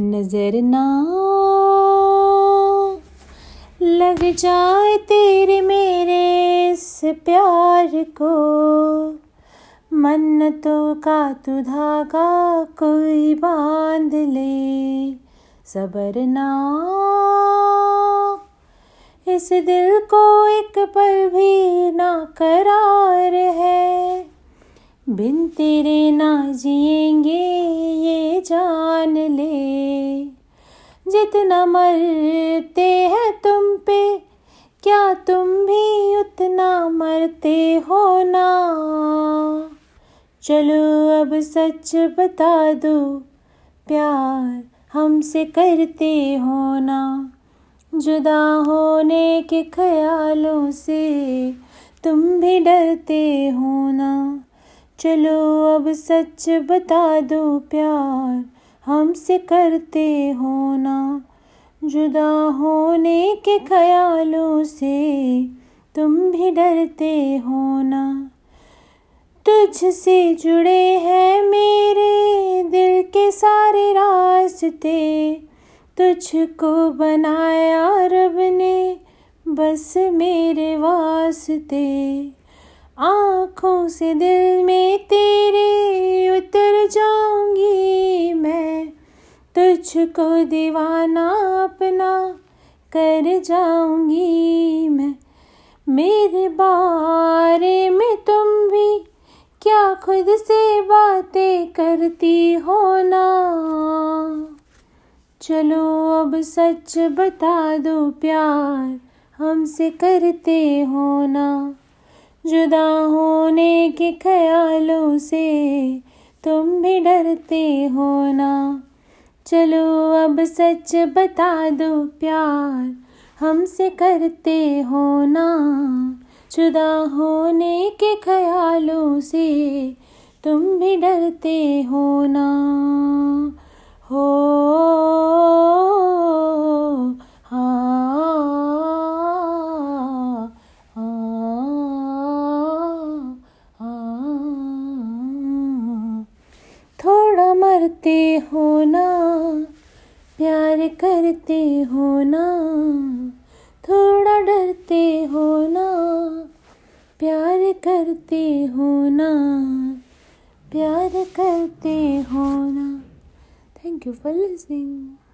नज़र ना लग जाए तेरे मेरे इस प्यार को। मन्नतों का तू धागा, कोई बाँध ले। सबर ना इस दिल को एक पल भी ना करार है। बिन तेरे ना जिएँगे जान ले। जितना मरते हैं तुम पे, क्या तुम भी उतना मरते हो ना? चलो अब सच बता दो, प्यार हमसे करते हो ना? जुदा होने के ख्यालों से तुम भी डरते हो ना? चलो अब सच बता दो प्यार, हमसे करते हो ना? जुदा होने के ख्यालों से तुम भी डरते हो ना? तुझसे जुड़े हैं मेरे दिल के सारे रास्ते, तुझको बनाया रब ने बस मेरे वास्ते। आँखों से दिल तुझको दीवाना अपना कर जाऊँगी मैं। मेरे बारे में तुम भी क्या खुद से बातें करती हो ना? चलो अब सच बता दो प्यार हमसे करते हो ना? जुदा होने के ख्यालों से तुम भी डरते हो ना? चलो अब सच बता दो प्यार, हमसे करते हो ना? जुदा होने के ख्यालों से तुम भी डरते हो ना? हो मरते हो ना, प्यार करते हो ना, थोड़ा डरते हो ना, प्यार करते हो ना, प्यार करते हो ना। Thank you for listening